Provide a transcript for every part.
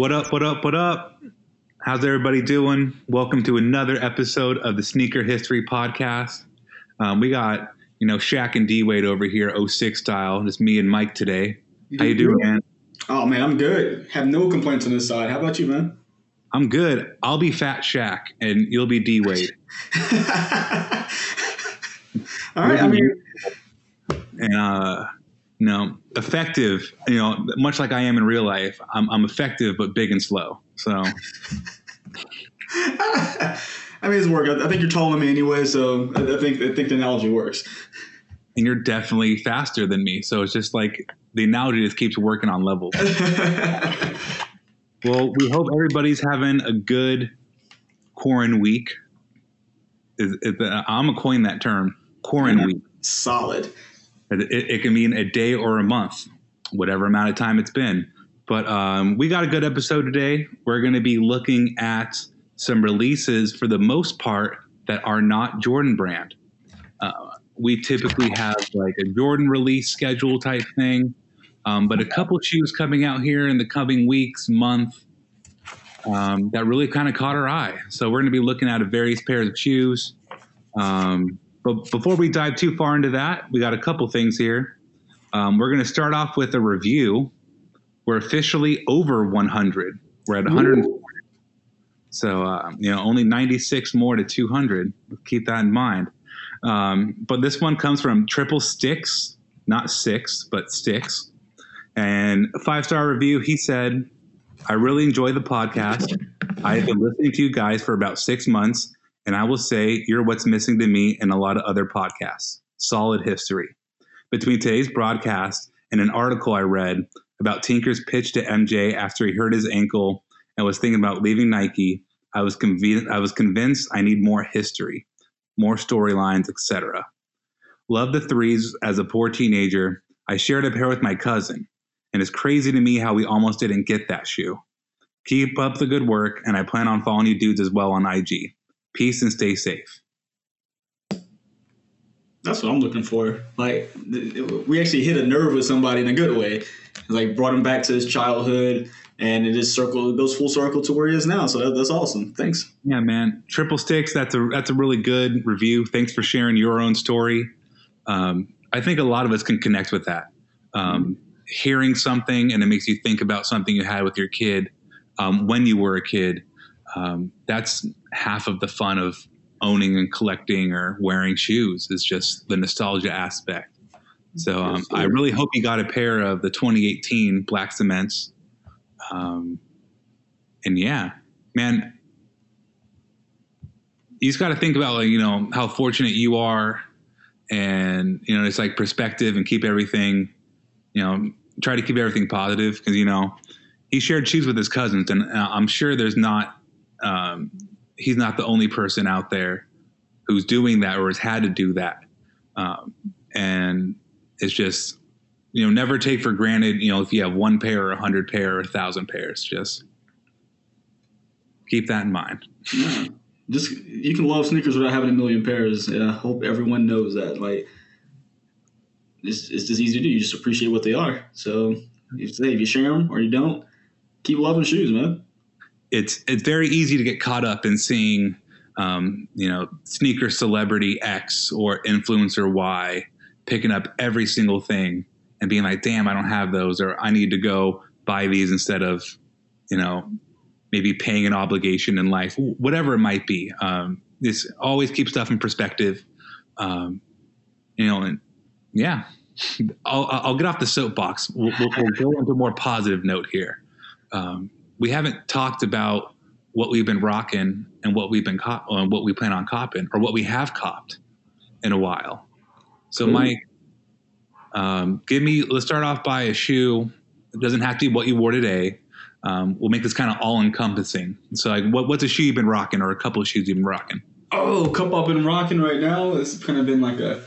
What up, what up, what up? How's everybody doing? Welcome to another episode of the Sneaker History Podcast. Um, we got, you know, Shaq and D Wade over here, 06 style. Just me and Mike today. How you doing, man? Oh man, I'm good. Have no complaints on this side. How about you, man? I'm good. I'll be Fat Shaq and you'll be D Wade. All right. I mean, And, uh, know, effective, you know, much like I am in real life, I'm, I'm effective but big and slow. So, I mean, it's work. I, think you're taller than me anyway, so I, think I think the analogy works. and you're definitely faster than me. So it's just like the analogy just keeps working on levels. Well, we hope everybody's having a good quarantine week. Is, is the, I'm gonna coin that term, quarantine week. Solid. It, it, can mean a day or a month, whatever amount of time it's been. But um, we got a good episode today. We're going to be looking at some releases for the most part that are not Jordan brand. Uh, we typically have like a Jordan release schedule type thing, um, but a couple shoes coming out here in the coming weeks, month, um, that really kind of caught our eye. So we're going to be looking at a various pairs of shoes. Um, but before we dive too far into that, we got a couple things here. Um, we're going to start off with a review. We're officially over 100. We're at 100. So, uh, you know, only 96 more to 200. Keep that in mind. Um, but this one comes from Triple Sticks, not six, but Sticks. And five star review, he said, I really enjoy the podcast. I have been listening to you guys for about six months, and I will say you're what's missing to me and a lot of other podcasts. Solid history. Between today's broadcast and an article I read about Tinker's pitch to MJ after he hurt his ankle and was thinking about leaving Nike, I was convinced I was convinced I need more history, more storylines, etc. Love the threes as a poor teenager. I shared a pair with my cousin, and it's crazy to me how we almost didn't get that shoe. Keep up the good work, and I plan on following you dudes as well on IG. Peace and stay safe. That's what I'm looking for. Like, we actually hit a nerve with somebody in a good way. Like, brought him back to his childhood, and it just circle it goes full circle to where he is now. So that, that's awesome. Thanks. Yeah, man. Triple sticks. That's a that's a really good review. Thanks for sharing your own story. Um, I think a lot of us can connect with that. Um, hearing something and it makes you think about something you had with your kid um, when you were a kid. Um, that's half of the fun of owning and collecting or wearing shoes. Is just the nostalgia aspect. So um, I really hope you got a pair of the 2018 Black Cements. Um, and yeah, man, you just got to think about like you know how fortunate you are, and you know it's like perspective and keep everything, you know, try to keep everything positive because you know he shared shoes with his cousins, and uh, I'm sure there's not um, he's not the only person out there who's doing that or has had to do that, um, and it's just you know never take for granted you know if you have one pair or a hundred pair or a thousand pairs just keep that in mind Yeah. Just you can love sneakers without having a million pairs. And I hope everyone knows that. Like, it's, it's just easy to do. You just appreciate what they are. So say if you share them or you don't, keep loving shoes, man. It's it's very easy to get caught up in seeing um, you know, sneaker celebrity X or influencer Y, picking up every single thing and being like, damn, I don't have those, or I need to go buy these instead of, you know, maybe paying an obligation in life, whatever it might be. Um, this always keeps stuff in perspective. Um, you know, and yeah, I'll, I'll get off the soapbox. We'll, we'll, we'll go into a more positive note here. Um, we haven't talked about what we've been rocking and what we've been cop- uh, what we plan on copping or what we have copped in a while. So, Mike, um, give me. Let's start off by a shoe. It doesn't have to be what you wore today. Um, we'll make this kind of all encompassing. So, like, what, what's a shoe you've been rocking, or a couple of shoes you've been rocking? Oh, a couple I've been rocking right now. It's kind of been like a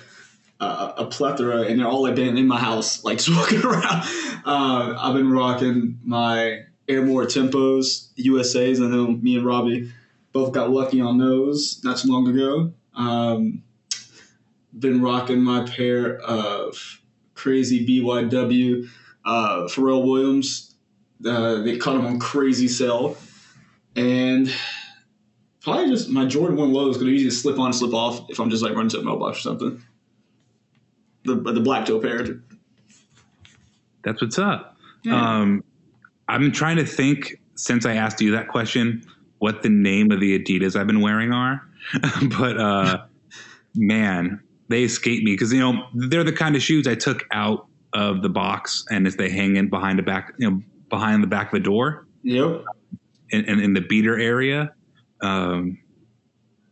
a, a plethora, and they're all like been in my house, like just walking around. Uh, I've been rocking my Air More Tempos USA's. I know me and Robbie both got lucky on those not too long ago. Um, been rocking my pair of crazy BYW uh, Pharrell Williams. Uh, they cut them on crazy sale, and probably just my Jordan One low is going to easy to slip on, and slip off if I'm just like running to a mailbox or something. The the black toe pair. That's what's up. Um, I've been trying to think since I asked you that question what the name of the Adidas I've been wearing are, but uh, man, they escape me because you know they're the kind of shoes I took out of the box and as they hang in behind the back, you know, behind the back of the door Yep. in, in, in the beater area. Um,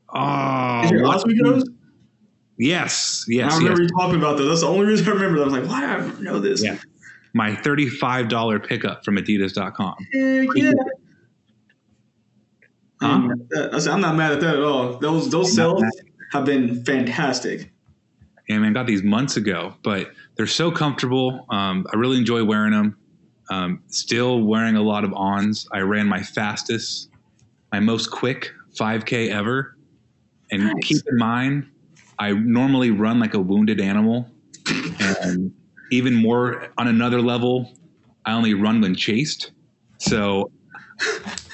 oh, Is your what- last week those? yes, I yes, yes. remember you talking about those. That's the only reason I remember. That. I was like, why do I know this? Yeah. My thirty-five dollar pickup from Adidas.com. Heck yeah. Huh? And, uh, I said, I'm not mad at that at all. Those those sales have been fantastic. Yeah, man, got these months ago, but they're so comfortable. Um, I really enjoy wearing them. Um, still wearing a lot of ons. I ran my fastest, my most quick 5K ever. And Nice. keep in mind, I normally run like a wounded animal. And even more on another level, I only run when chased. So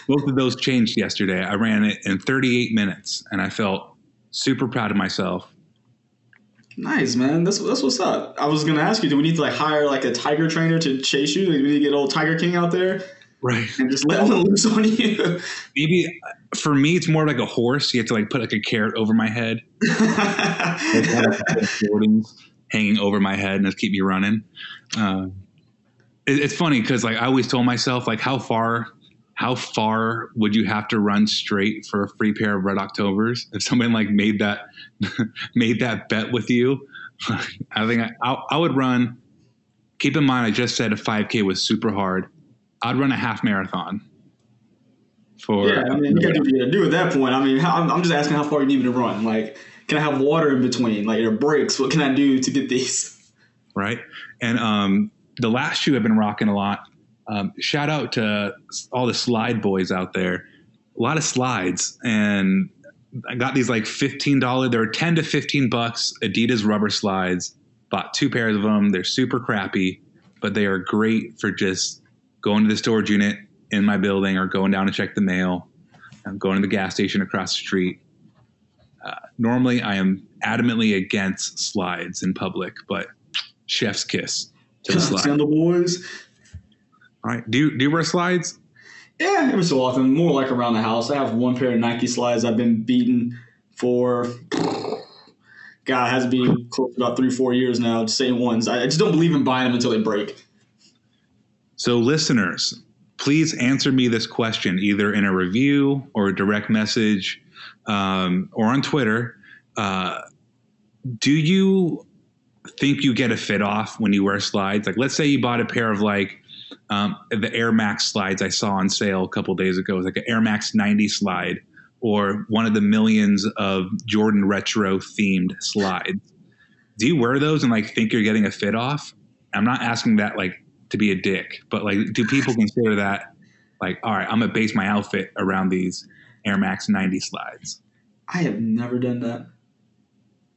both of those changed yesterday. I ran it in 38 minutes and I felt super proud of myself. Nice, man. That's that's what's up. I was gonna ask you, do we need to like hire like a tiger trainer to chase you? Do we need to get old Tiger King out there Right. and just let one loose on you? Maybe for me, it's more like a horse. You have to like put like a carrot over my head, hanging over my head, and just keep me running. Uh, it, it's funny because like I always told myself like how far, how far would you have to run straight for a free pair of Red Octobers? If someone like made that made that bet with you, I think I, I, I would run. Keep in mind, I just said a 5K was super hard. I'd run a half marathon. For yeah, I mean, you gotta do what you gotta do at that point. I mean, I'm, I'm just asking how far you need me to run. Like, can I have water in between? Like, are breaks. What can I do to get these? right? And um, the last shoe I've been rocking a lot. Um, shout out to all the slide boys out there. A lot of slides, and I got these like fifteen dollar. They're ten to fifteen bucks Adidas rubber slides. Bought two pairs of them. They're super crappy, but they are great for just going to the storage unit in my building or going down to check the mail. I'm going to the gas station across the street. Normally, I am adamantly against slides in public, but chef's kiss to the slide. Sandal boys. All right. Do you, do you wear slides? Yeah, every so often, more like around the house. I have one pair of Nike slides I've been beaten for. God, it has to be close to about three, four years now. The same ones. I just don't believe in buying them until they break. So, listeners, please answer me this question either in a review or a direct message um, or on Twitter. Uh, do you think you get a fit off when you wear slides? Like, let's say you bought a pair of like um, the Air Max slides I saw on sale a couple days ago. It was like an Air Max 90 slide or one of the millions of Jordan retro themed slides. Do you wear those and like think you're getting a fit off? I'm not asking that like to be a dick, but like, do people consider that like, all right, I'm gonna base my outfit around these Air Max 90 slides? I have never done that.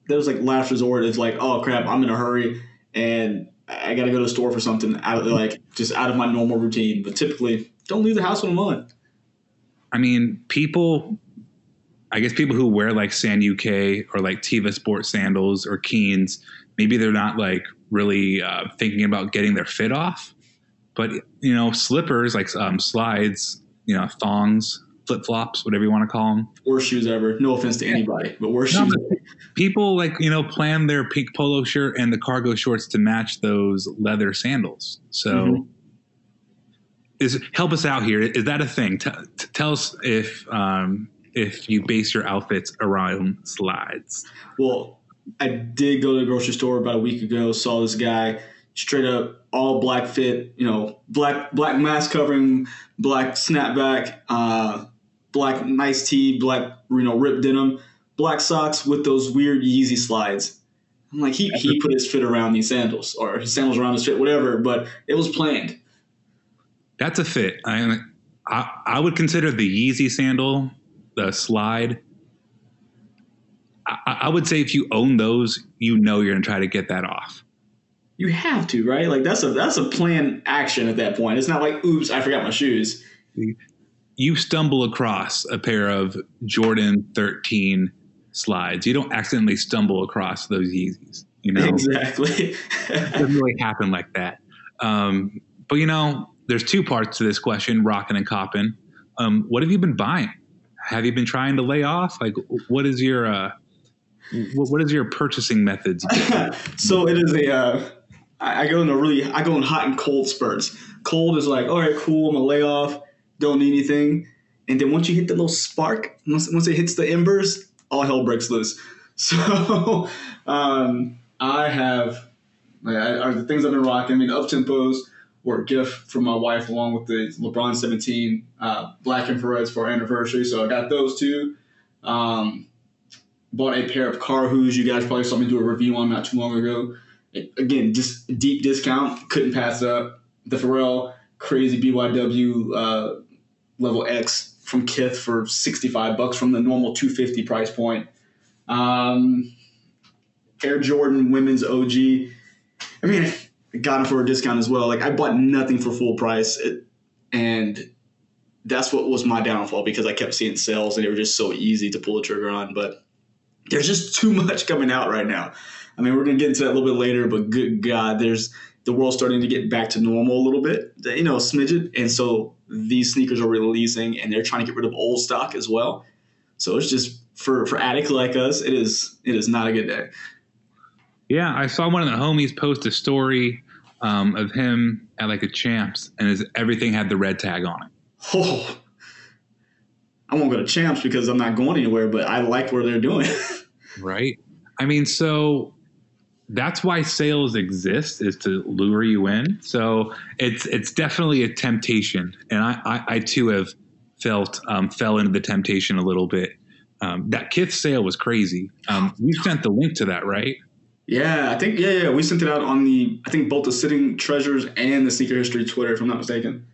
There's like last resort. It's like, oh crap, I'm in a hurry and I got to go to the store for something out of like just out of my normal routine. But typically, don't leave the house when I'm on. I mean, people I guess people who wear like Sanuk or like Teva Sport sandals or Keens, maybe they're not like really uh, thinking about getting their fit off. But you know, slippers like um, slides, you know, thongs, flip flops, whatever you want to call them. Worst shoes ever. No offense to anybody, but worst No, shoes. but people like you know plan their pink polo shirt and the cargo shorts to match those leather sandals. So, Mhm. is help us out here. Is that a thing? T- t- tell us if um, if you base your outfits around slides. Well, I did go to the grocery store about a week ago. Saw this guy straight up all black fit. You know, black black mask covering, black snapback, uh, black nice tee, black you know ripped denim, black socks with those weird Yeezy slides. I'm like, he he put his fit around these sandals or his sandals around his fit, whatever. But it was planned. That's a fit. I, I I would consider the Yeezy sandal, the slide. I, I would say if you own those, you know you're gonna try to get that off. You have to, right? Like that's a that's a planned action at that point. It's not like, oops, I forgot my shoes. You stumble across a pair of Jordan 13 slides. You don't accidentally stumble across those Yeezys. You know, Exactly. it doesn't really happen like that. Um, but you know, there's two parts to this question: rocking and copping. Um, what have you been buying? Have you been trying to lay off? Like, what is your uh, what, what is your purchasing methods? so it is a. Uh, I I go in a really. I go in hot and cold spurts. Cold is like, all right, cool. I'm gonna lay off. Don't need anything. And then once you hit the little spark, once once it hits the embers, all hell breaks loose. So um, I have like, I, are the things I've been rocking. I mean, up tempos were a gift from my wife along with the LeBron 17 uh, black infrareds for our anniversary. So I got those two. Um, bought a pair of Carhoos. You guys probably saw me do a review on not too long ago. Again, just deep discount. Couldn't pass up. The Pharrell crazy BYW uh, level X from Kith for 65 bucks from the normal 250 price point. Um, Air Jordan women's OG. I mean, I got them for a discount as well. Like I bought nothing for full price, it, and that's what was my downfall because I kept seeing sales and they were just so easy to pull the trigger on. But there's just too much coming out right now. I mean, we're gonna get into that a little bit later, but good God, there's the world's starting to get back to normal a little bit, you know, smidget, and so these sneakers are releasing and they're trying to get rid of old stock as well. So it's just for for addicts like us, it is it is not a good day. Yeah, I saw one of the homies post a story um, of him at like a champs, and his, everything had the red tag on it. Oh, I won't go to champs because I'm not going anywhere, but I like where they're doing. Right. I mean, so that's why sales exist is to lure you in. So it's it's definitely a temptation, and I I, I too have felt um, fell into the temptation a little bit. Um, that Kith sale was crazy. Um, you sent the link to that, right? yeah, I think yeah, yeah, we sent it out on the I think both the sitting treasures and the sneaker history Twitter, if I'm not mistaken.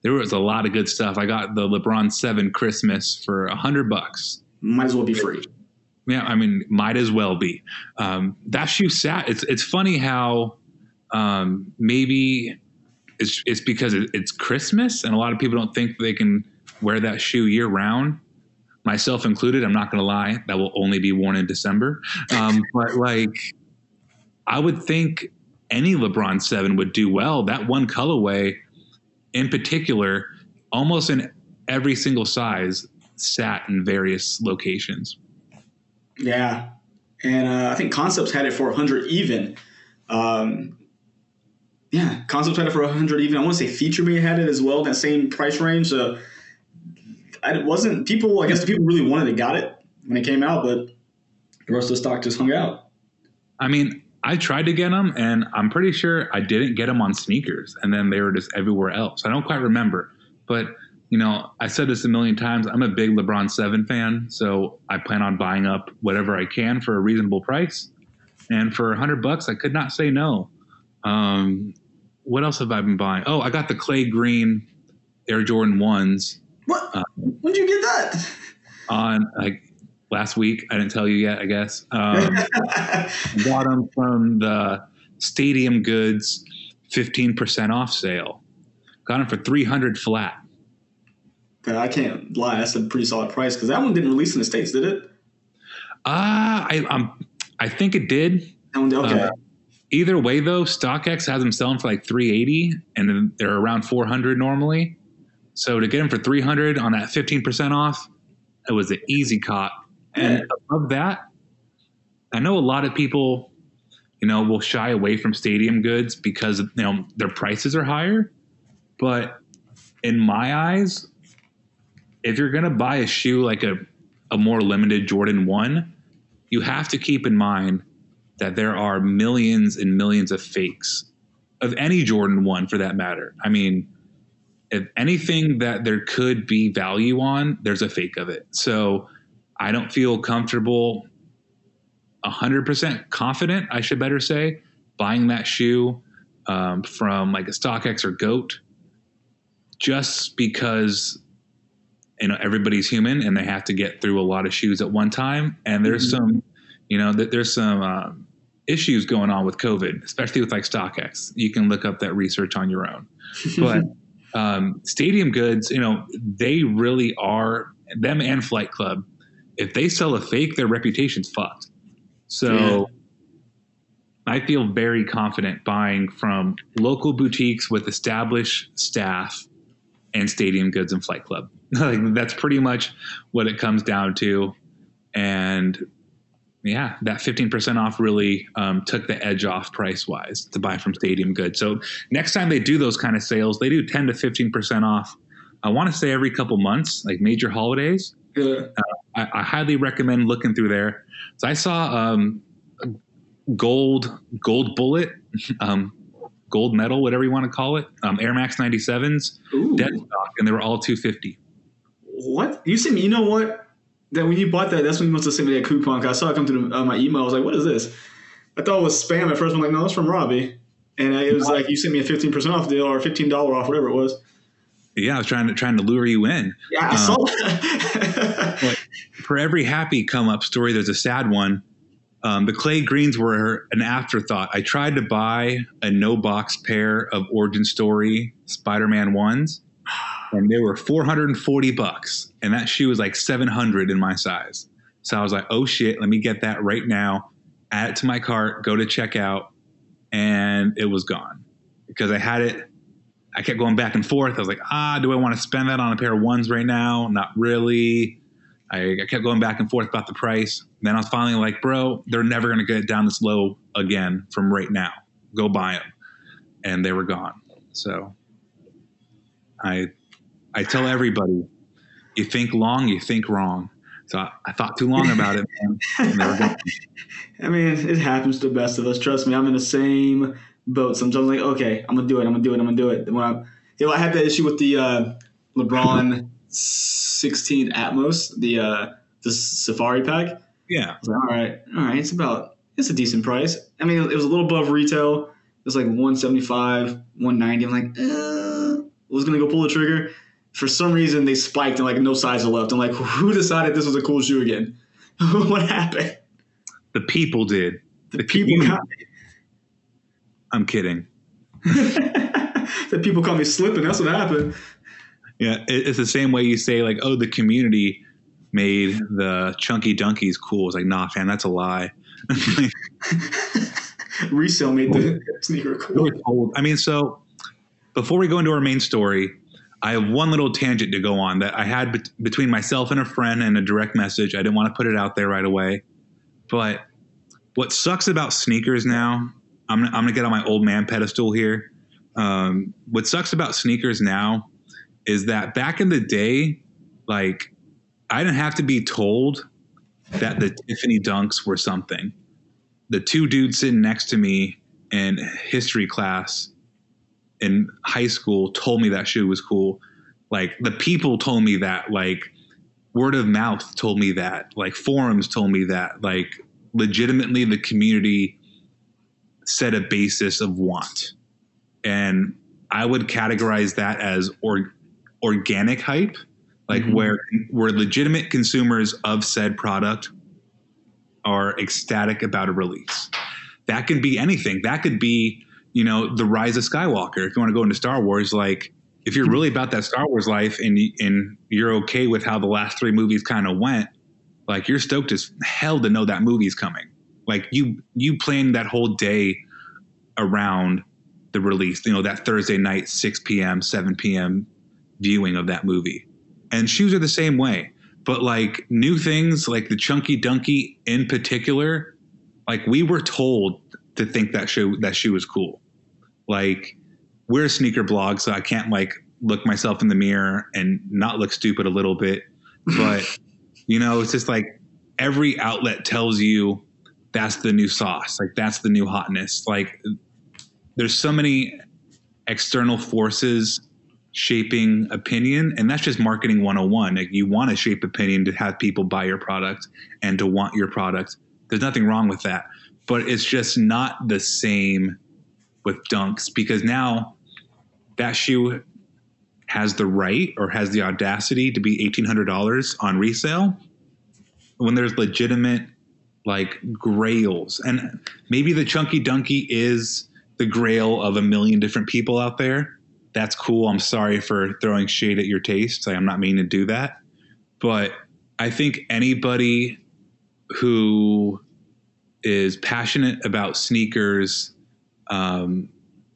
There was a lot of good stuff. I got the LeBron Seven Christmas for a hundred bucks. Might as well be free. Yeah, I mean, might as well be. Um, that shoe sat. It's it's funny how um, maybe it's it's because it, it's Christmas and a lot of people don't think they can wear that shoe year round. Myself included. I'm not going to lie. That will only be worn in December. Um, but like, I would think any LeBron Seven would do well. That one colorway, in particular, almost in every single size, sat in various locations. Yeah, and uh, I think Concepts had it for 100 even. Um, yeah, Concepts had it for 100 even. I want to say Feature Me had it as well, that same price range. So it wasn't people. I guess the people really wanted it got it when it came out, but the rest of the stock just hung out. I mean, I tried to get them, and I'm pretty sure I didn't get them on sneakers, and then they were just everywhere else. I don't quite remember, but you know, I said this a million times. I'm a big LeBron Seven fan, so I plan on buying up whatever I can for a reasonable price. And for hundred bucks, I could not say no. Um, what else have I been buying? Oh, I got the clay green Air Jordan ones What? when did you get that? on like last week. I didn't tell you yet, I guess. Um, bought them from the Stadium Goods 15% off sale. Got them for 300 flat. I can't lie, that's a pretty solid price because that one didn't release in the states, did it? Uh, I um, I think it did. Okay. Uh, Either way, though, StockX has them selling for like 380, and then they're around 400 normally. So to get them for 300 on that 15% off, it was an easy cop. And above that, I know a lot of people, you know, will shy away from stadium goods because you know their prices are higher. But in my eyes, if you're gonna buy a shoe like a a more limited Jordan one, you have to keep in mind that there are millions and millions of fakes of any Jordan 1 for that matter. I mean, if anything that there could be value on, there's a fake of it. So I don't feel comfortable 100% confident, I should better say, buying that shoe um, from like a StockX or GOAT just because you know everybody's human and they have to get through a lot of shoes at one time. And there's some you know that there's some um, issues going on with covid especially with like stockx. You can look up that research on your own. But um, stadium goods you know they really are them and flight club if they sell a fake their reputation's fucked. So i feel very confident buying from local boutiques with established staff and stadium goods and flight club like that's pretty much what it comes down to. And yeah that 15% off really um, took the edge off price wise to buy from stadium goods so next time they do those kind of sales they do 10 to 15% off i want to say every couple months like major holidays. Yeah. I, I highly recommend looking through there. So i saw um, gold gold bullet um, gold medal whatever you want to call it um, air max 97s Ooh. dead stock and they were all 250 What? You sent me, you know what? That when you bought that, that's when you must have sent me that coupon. 'cause I saw it come through uh, my email. I was like, what is this? I thought it was spam at first. I'm like, no, it's from Robbie. And it was like, you sent me a 15% off deal or $15 off, whatever it was. yeah i was trying to trying to lure you in Yeah, I Um, saw that. for every happy come up story, there's a sad one. Um, the clay greens were an afterthought. I tried to buy a no box pair of Origin Story Spider Man ones, and they were 440 bucks, and that shoe was like 700 in my size. So I was like, oh shit, let me get that right now. Add it to my cart, go to checkout, and it was gone because I had it. I kept going back and forth. I was like, ah, do I want to spend that on a pair of ones right now? Not really. I, I kept going back and forth about the price. Then I was finally like, bro, they're never going to get down this low again from right now. Go buy them. And they were gone. So I I tell everybody, you think long, you think wrong. So I, I thought too long about it, man. And they were gone. I mean, it happens to the best of us. Trust me, I'm in the same boat. Sometimes I'm like, okay, I'm gonna do it. I'm gonna do it. I'm gonna do it. When I, you know, I had that issue with the uh, LeBron 16 Atmos, the uh, the Safari pack. Yeah. I was like, all right, all right, it's about it's a decent price. I mean, it was a little above retail. It was like 175, 190. I'm like, was gonna go pull the trigger. For some reason, they spiked and like no size left. I'm like, who decided this was a cool shoe again? what happened? The people did. The people got I'm kidding. the people call me slipping. That's what happened. Yeah, it's the same way you say like, "Oh, the community made the chunky dunkies cool." It's like, nah, fam, that's a lie. Resale made the sneaker cool. I mean, so before we go into our main story, I have one little tangent to go on that I had bet- between myself and a friend and a direct message. I didn't want to put it out there right away, but what sucks about sneakers now, I'm I'm gonna get on my old man pedestal here. Um, what sucks about sneakers now is that back in the day, like I didn't have to be told that the Tiffany dunks were something. The two dudes sitting next to me in history class in high school told me that shoe was cool. Like the people told me that. Like word of mouth told me that. Like forums told me that. Like legitimately, the community set a basis of want, and I would categorize that as or, organic hype, like mm-hmm. where where legitimate consumers of said product are ecstatic about a release. That could be anything. That could be, you know, the rise of Skywalker. If you want to go into Star Wars, like if you're really about that Star Wars life and and you're okay with how the last three movies kind of went, like you're stoked as hell to know that movie's coming. Like you you planned that whole day around the release, you know, that Thursday night, 6 p.m., 7 p.m. viewing of that movie. And shoes are the same way. But like new things like the Chunky Dunky in particular, like we were told to think that shoe that shoe was cool. Like we're a sneaker blog, so I can't like look myself in the mirror and not look stupid a little bit. But you know, it's just like every outlet tells you that's the new sauce, like that's the new hotness. Like there's so many external forces shaping opinion and that's just marketing 101 like you want to shape opinion to have people buy your product and to want your product there's nothing wrong with that but it's just not the same with dunks because now that shoe has the right or has the audacity to be $1800 on resale when there's legitimate like grails. And maybe the chunky dunky is the grail of a million different people out there. That's cool. I'm sorry for throwing shade at your taste i'm not meaning to do that. But i think anybody who is passionate about sneakers um,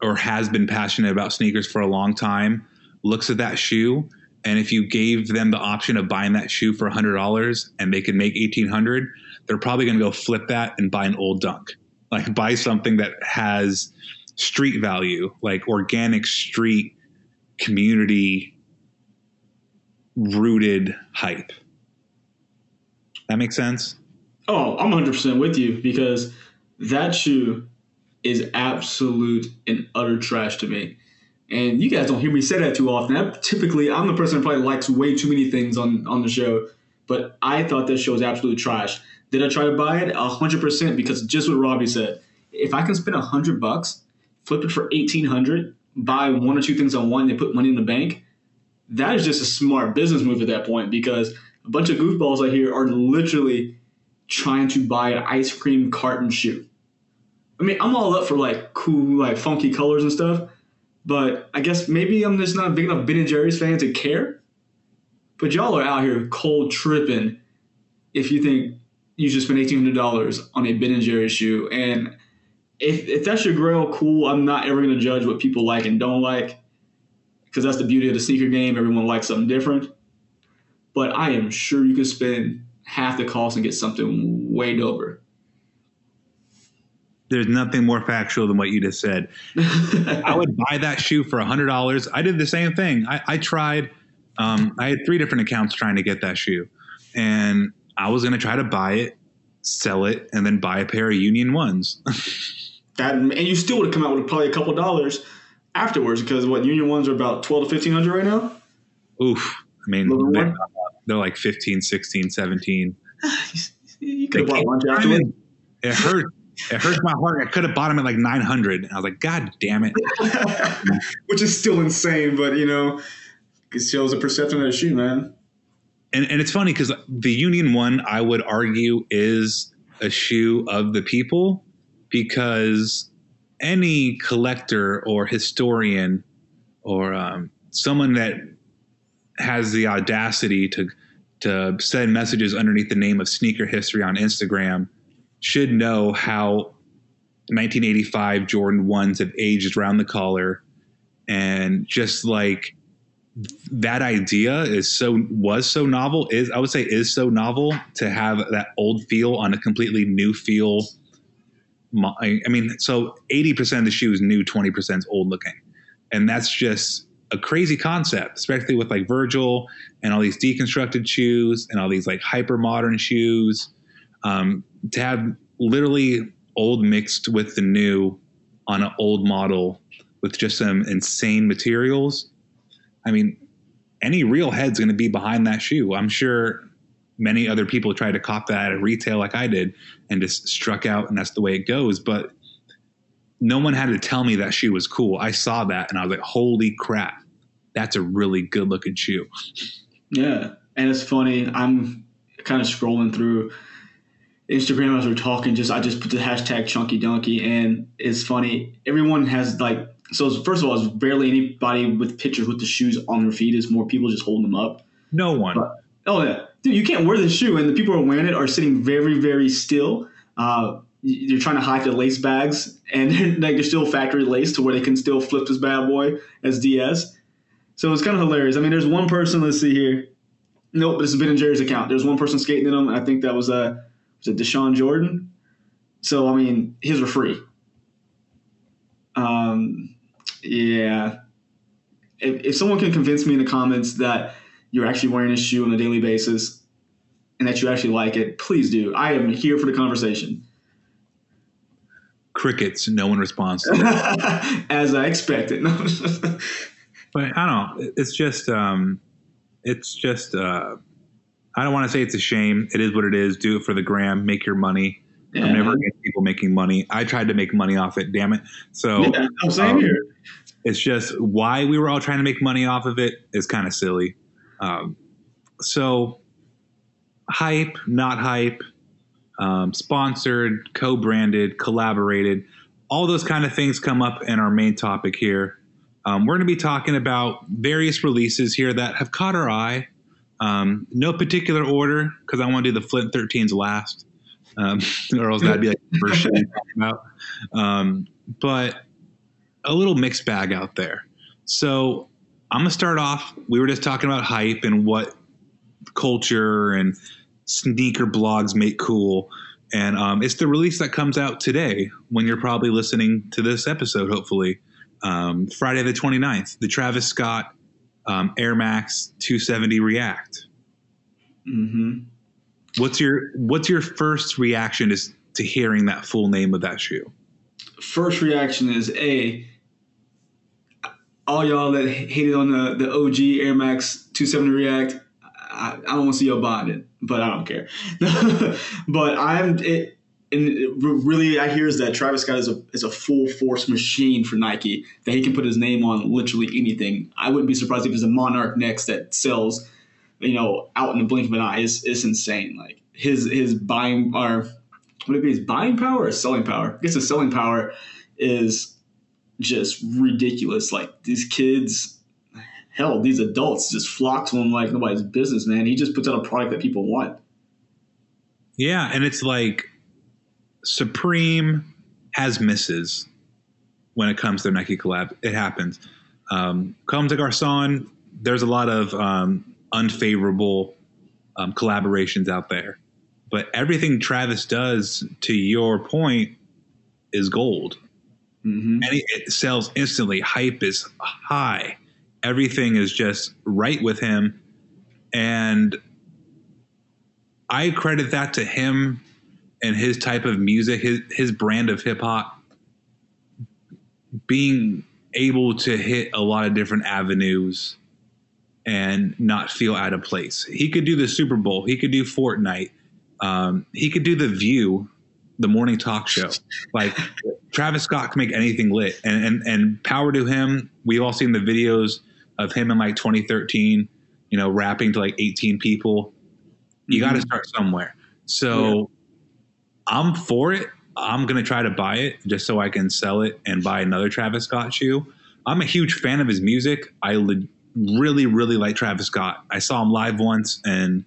or has been passionate about sneakers for a long time looks at that shoe and if you gave them the option of buying that shoe for $100 and they could make 1800 they're probably going to go flip that and buy an old dunk. Like buy something that has street value like organic street community rooted hype. That makes sense Oh, I'm 100% with you because that shoe is absolute and utter trash to me. And you guys don't hear me say that too often. I, typically, I'm the person who probably likes way too many things on, on the show, but I thought this show was absolute trash. Did I try to buy it? 100% because just what Robbie said. If I can spend 100 bucks, flip it for 1800 buy one or two things on one, and put money in the bank, that is just a smart business move at that point because a bunch of goofballs out here are literally trying to buy an ice cream carton shoe. I mean, I'm all up for like cool, like funky colors and stuff, but I guess maybe I'm just not a big enough Ben and Jerry's fan to care. But y'all are out here cold tripping if you think you should spend eighteen hundred dollars on a Ben and Jerry's shoe. And if if that's your grail, cool. I'm not ever gonna judge what people like and don't like, because that's the beauty of the sneaker game. Everyone likes something different. But I am sure you could spend half the cost and get something way doper. there's nothing more factual than what you just said. I would buy that shoe for a hundred dollars. I did the same thing. I, I tried. Um, I had three different accounts trying to get that shoe, and I was going to try to buy it, sell it, and then buy a pair of Union ones. That and you still would have come out with probably a couple dollars afterwards because what Union ones are about twelve to fifteen hundred right now. Oof. I mean, they're, like 15, 16, 17. You could have They bought came lunch afterwards. It hurt. It hurts my heart. I could have bought them at like 900. I was like, God damn it. which is still insane, but you know, it shows the perception of the shoe, man. and, and it's funny because the Union One, I would argue, is a shoe of the people because any collector or historian or um, someone that has the audacity to to send messages underneath the name of sneaker history on Instagram should know how 1985 Jordan ones have aged around the collar and just like that idea is so was so novel is I would say is so novel to have that old feel on a completely new feel. I mean, so eighty percent of the shoe is new, twenty percent is old looking, and that's just a crazy concept, especially with like Virgil and all these deconstructed shoes and all these like hyper modern shoes. Um, to have literally old mixed with the new on an old model with just some insane materials I mean, any real head's going to be behind that shoe. I'm sure many other people tried to cop that at retail like I did and just struck out, and that's the way it goes. But no one had to tell me that shoe was cool. I saw that and I was like, holy crap, that's a really good looking shoe. Yeah, and it's funny. I'm kind of scrolling through Instagram as we're talking. Just I just put the hashtag Chunky Dunky, and it's funny. Everyone has like So first of all, there's barely anybody with pictures with the shoes on their feet. It's more people just holding them up. No one. Oh yeah, dude, you can't wear the shoe, and the people who are wearing it are sitting very, very still. Uh, you're trying to hide the lace bags, and they're, like they're still factory lace to where they can still flip this bad boy as DS. So it's kind of hilarious. I mean, there's one person. Let's see here. Nope, this is Ben and Jerry's account. There's one person skating in them. I think that was uh, was it Dashawn Jordan. So I mean, his were free. Um, yeah. If, if someone can convince me in the comments that you're actually wearing a shoe on a daily basis and that you actually like it, please do. I am here for the conversation. Crickets. No one responds. To that. As I expected. but I don't know. It's just, um, it's just. Uh, I don't want to say it's a shame. It is what it is. Do it for the gram. Make your money. Yeah. I'm never against people making money. I tried to make money off it. Damn it. So yeah, I'm saying um, here. it's just why we were all trying to make money off of it is kind of silly. Um, so hype, not hype, um, sponsored, co-branded, collaborated, all those kind of things come up in our main topic here. Um, we're going to be talking about various releases here that have caught our eye. Um, no particular order because I want to do the Flint 13s last, um, or else that'd be like the first. Um, but a little mixed bag out there. So I'm gonna start off. We were just talking about hype and what culture and sneaker blogs make cool, and um, it's the release that comes out today when you're probably listening to this episode. Hopefully, um, Friday the 29th, the Travis Scott um, Air Max 270 React. hmm What's your What's your first reaction is to hearing that full name of that shoe? First reaction is A, all y'all that hated on the, the OG Air Max 270 React, I, I don't want to see y'all buying it, but I don't care. but I'm it, and really I hear is that Travis Scott is a is a full force machine for Nike that he can put his name on literally anything. I wouldn't be surprised if there's a Monarch next that sells, you know, out in the blink of an eye. It's, it's insane. Like his his buying or would it be his buying power or selling power? I guess his selling power is just ridiculous. Like these kids, hell, these adults just flock to him like nobody's business, man. He just puts out a product that people want. Yeah, and it's like Supreme has misses when it comes to Nike collab. It happens. Um, Comme des Garçons, there's a lot of um, unfavorable um, collaborations out there, but everything Travis does, to your point, is gold, Mm-hmm. and it, it sells instantly. Hype is high. Everything is just right with him, and I credit that to him and his type of music, his his brand of hip hop, being able to hit a lot of different avenues and not feel out of place. He could do the Super Bowl. He could do Fortnite. Um, he could do the View, the morning talk show. Like Travis Scott can make anything lit, and and and power to him. We've all seen the videos of him in like 2013. You know, rapping to like 18 people. You got to start somewhere. So I'm for it. I'm to try to buy it just so I can sell it and buy another Travis Scott shoe. I'm a huge fan of his music. I le- really, really like Travis Scott. I saw him live once and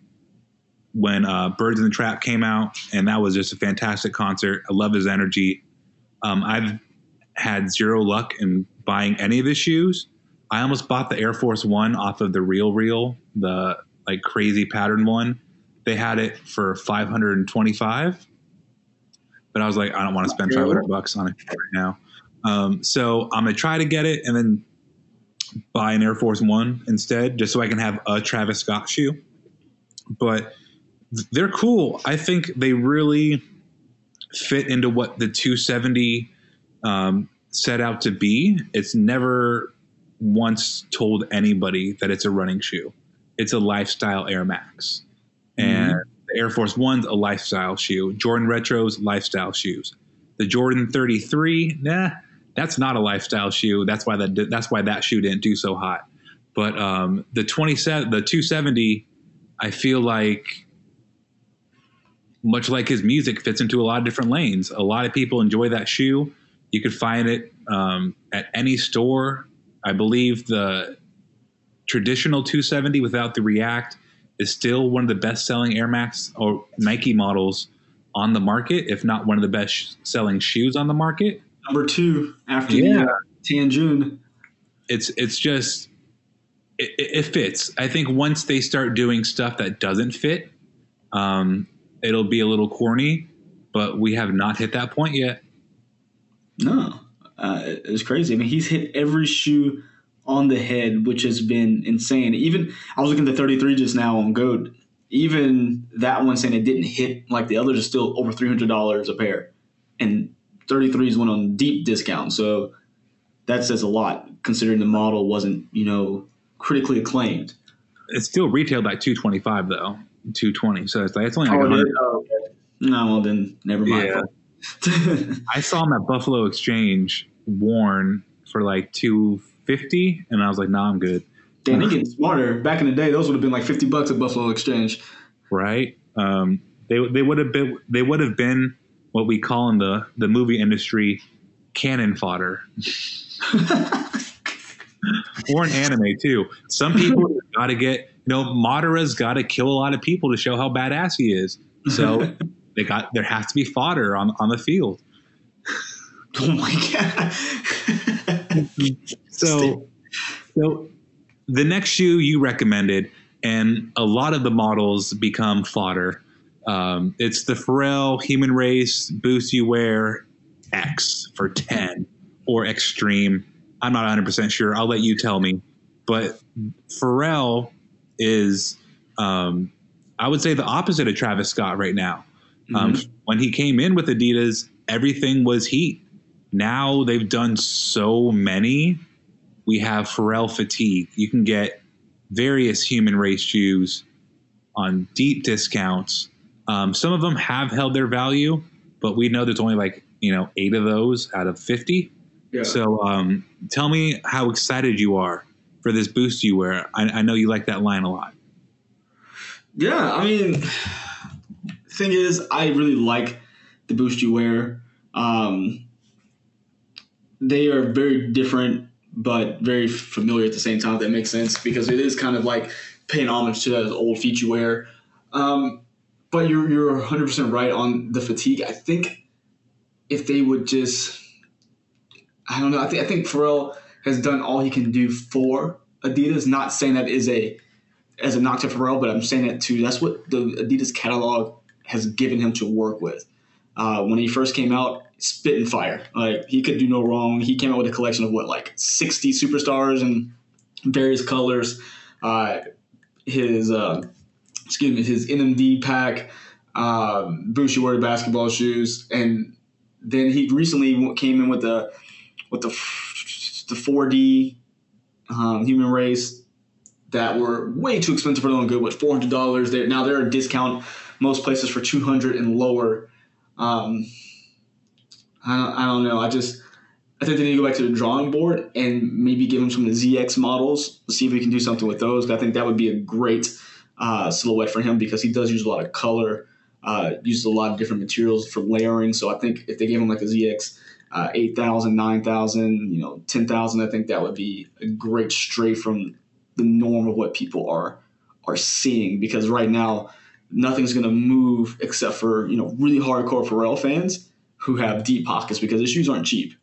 when uh, Birds in the Trap came out, and that was just a fantastic concert. I love his energy. Um, I've had zero luck in buying any of his shoes. I almost bought the Air Force One off of the Real Real, the like crazy pattern one. They had it for 525 but I was like, I don't want to spend 500 bucks on it right now. Um, so I'm gonna try to get it and then buy an Air Force One instead, just so I can have a Travis Scott shoe. But they're cool. I think they really fit into what the 270 um, set out to be. It's never once told anybody that it's a running shoe. It's a lifestyle Air Max, and the Air Force One's a lifestyle shoe. Jordan Retros lifestyle shoes. The Jordan 33, nah, that's not a lifestyle shoe. That's why that that's why that shoe didn't do so hot. But um, the 27, the 270, I feel like much like his music fits into a lot of different lanes. A lot of people enjoy that shoe. You could find it um, at any store. I believe the traditional 270 without the React is still one of the best selling Air Max or Nike models on the market, if not one of the best selling shoes on the market. Number two after Yeah. the uh, June. It's it's just it, it it fits. I think once they start doing stuff that doesn't fit, um, it'll be a little corny. But we have not hit that point yet. No, uh, it's crazy. I mean, he's hit every shoe on the head, which has been insane. Even I was looking at the 33 just now on Goat. Even that one saying it didn't hit like the others is still over three hundred dollars a pair, and 33s went on deep discount. So that says a lot considering the model wasn't you know critically acclaimed. It's still retailed at 225 though, 220. So it's like it's only like Oh, 100. okay. No, well then never mind. Yeah. I saw him at Buffalo Exchange worn for like 250, and I was like, "Nah, I'm good." Damn, they getting smarter. Back in the day, those would have been like fifty bucks at Buffalo Exchange. right? Um, they they would have been they would have been what we call in the the movie industry cannon fodder. or in anime too. Some people got to get you know Madara's got to kill a lot of people to show how badass he is. So they got there has to be fodder on on the field. Oh my god. So, so the next shoe you recommended, and a lot of the models become fodder. Um, it's the Pharrell Human Race Boost You Wear X for 10 or Extreme. I'm not 100% sure. I'll let you tell me. But Pharrell is, um, I would say, the opposite of Travis Scott right now. Um, when he came in with Adidas, everything was heat. Now they've done so many. We have Pharrell fatigue. You can get various human race shoes on deep discounts. Um, some of them have held their value, but we know there's only like you know eight of those out of fifty. Yeah. So um, tell me how excited you are for this boost you wear. I, I know you like that line a lot. Yeah, I mean, thing is, I really like the boost you wear. Um, they are very different, but very familiar at the same time. If that makes sense because it is kind of like paying homage to that old you wear. Um, but you're you're 100 percent right on the fatigue. I think if they would just, I don't know. I think I think Pharrell has done all he can do for Adidas. Not saying that is a as a knock to Pharrell, but I'm saying that too. That's what the Adidas catalog has given him to work with. Uh, when he first came out, spit and fire. Like he could do no wrong. He came out with a collection of what, like 60 superstars in various colors. Uh, his uh, excuse me, his NMD pack, Boost You Wear basketball shoes, and then he recently came in with the with the the 4D um, human race that were way too expensive for their own good. With four hundred dollars, they now they're a discount most places for two hundred and lower. Um, I don't, I don't know. I just I think they need to go back to the drawing board and maybe give them some of the ZX models. See if we can do something with those. I think that would be a great uh, silhouette for him because he does use a lot of color, uh, uses a lot of different materials for layering. So I think if they gave him like a ZX uh, 8,000, 9,000, you know, 10,000, I think that would be a great stray from the norm of what people are are seeing because right now nothing's going to move except for you know really hardcore Pharrell fans who have deep pockets because the shoes aren't cheap.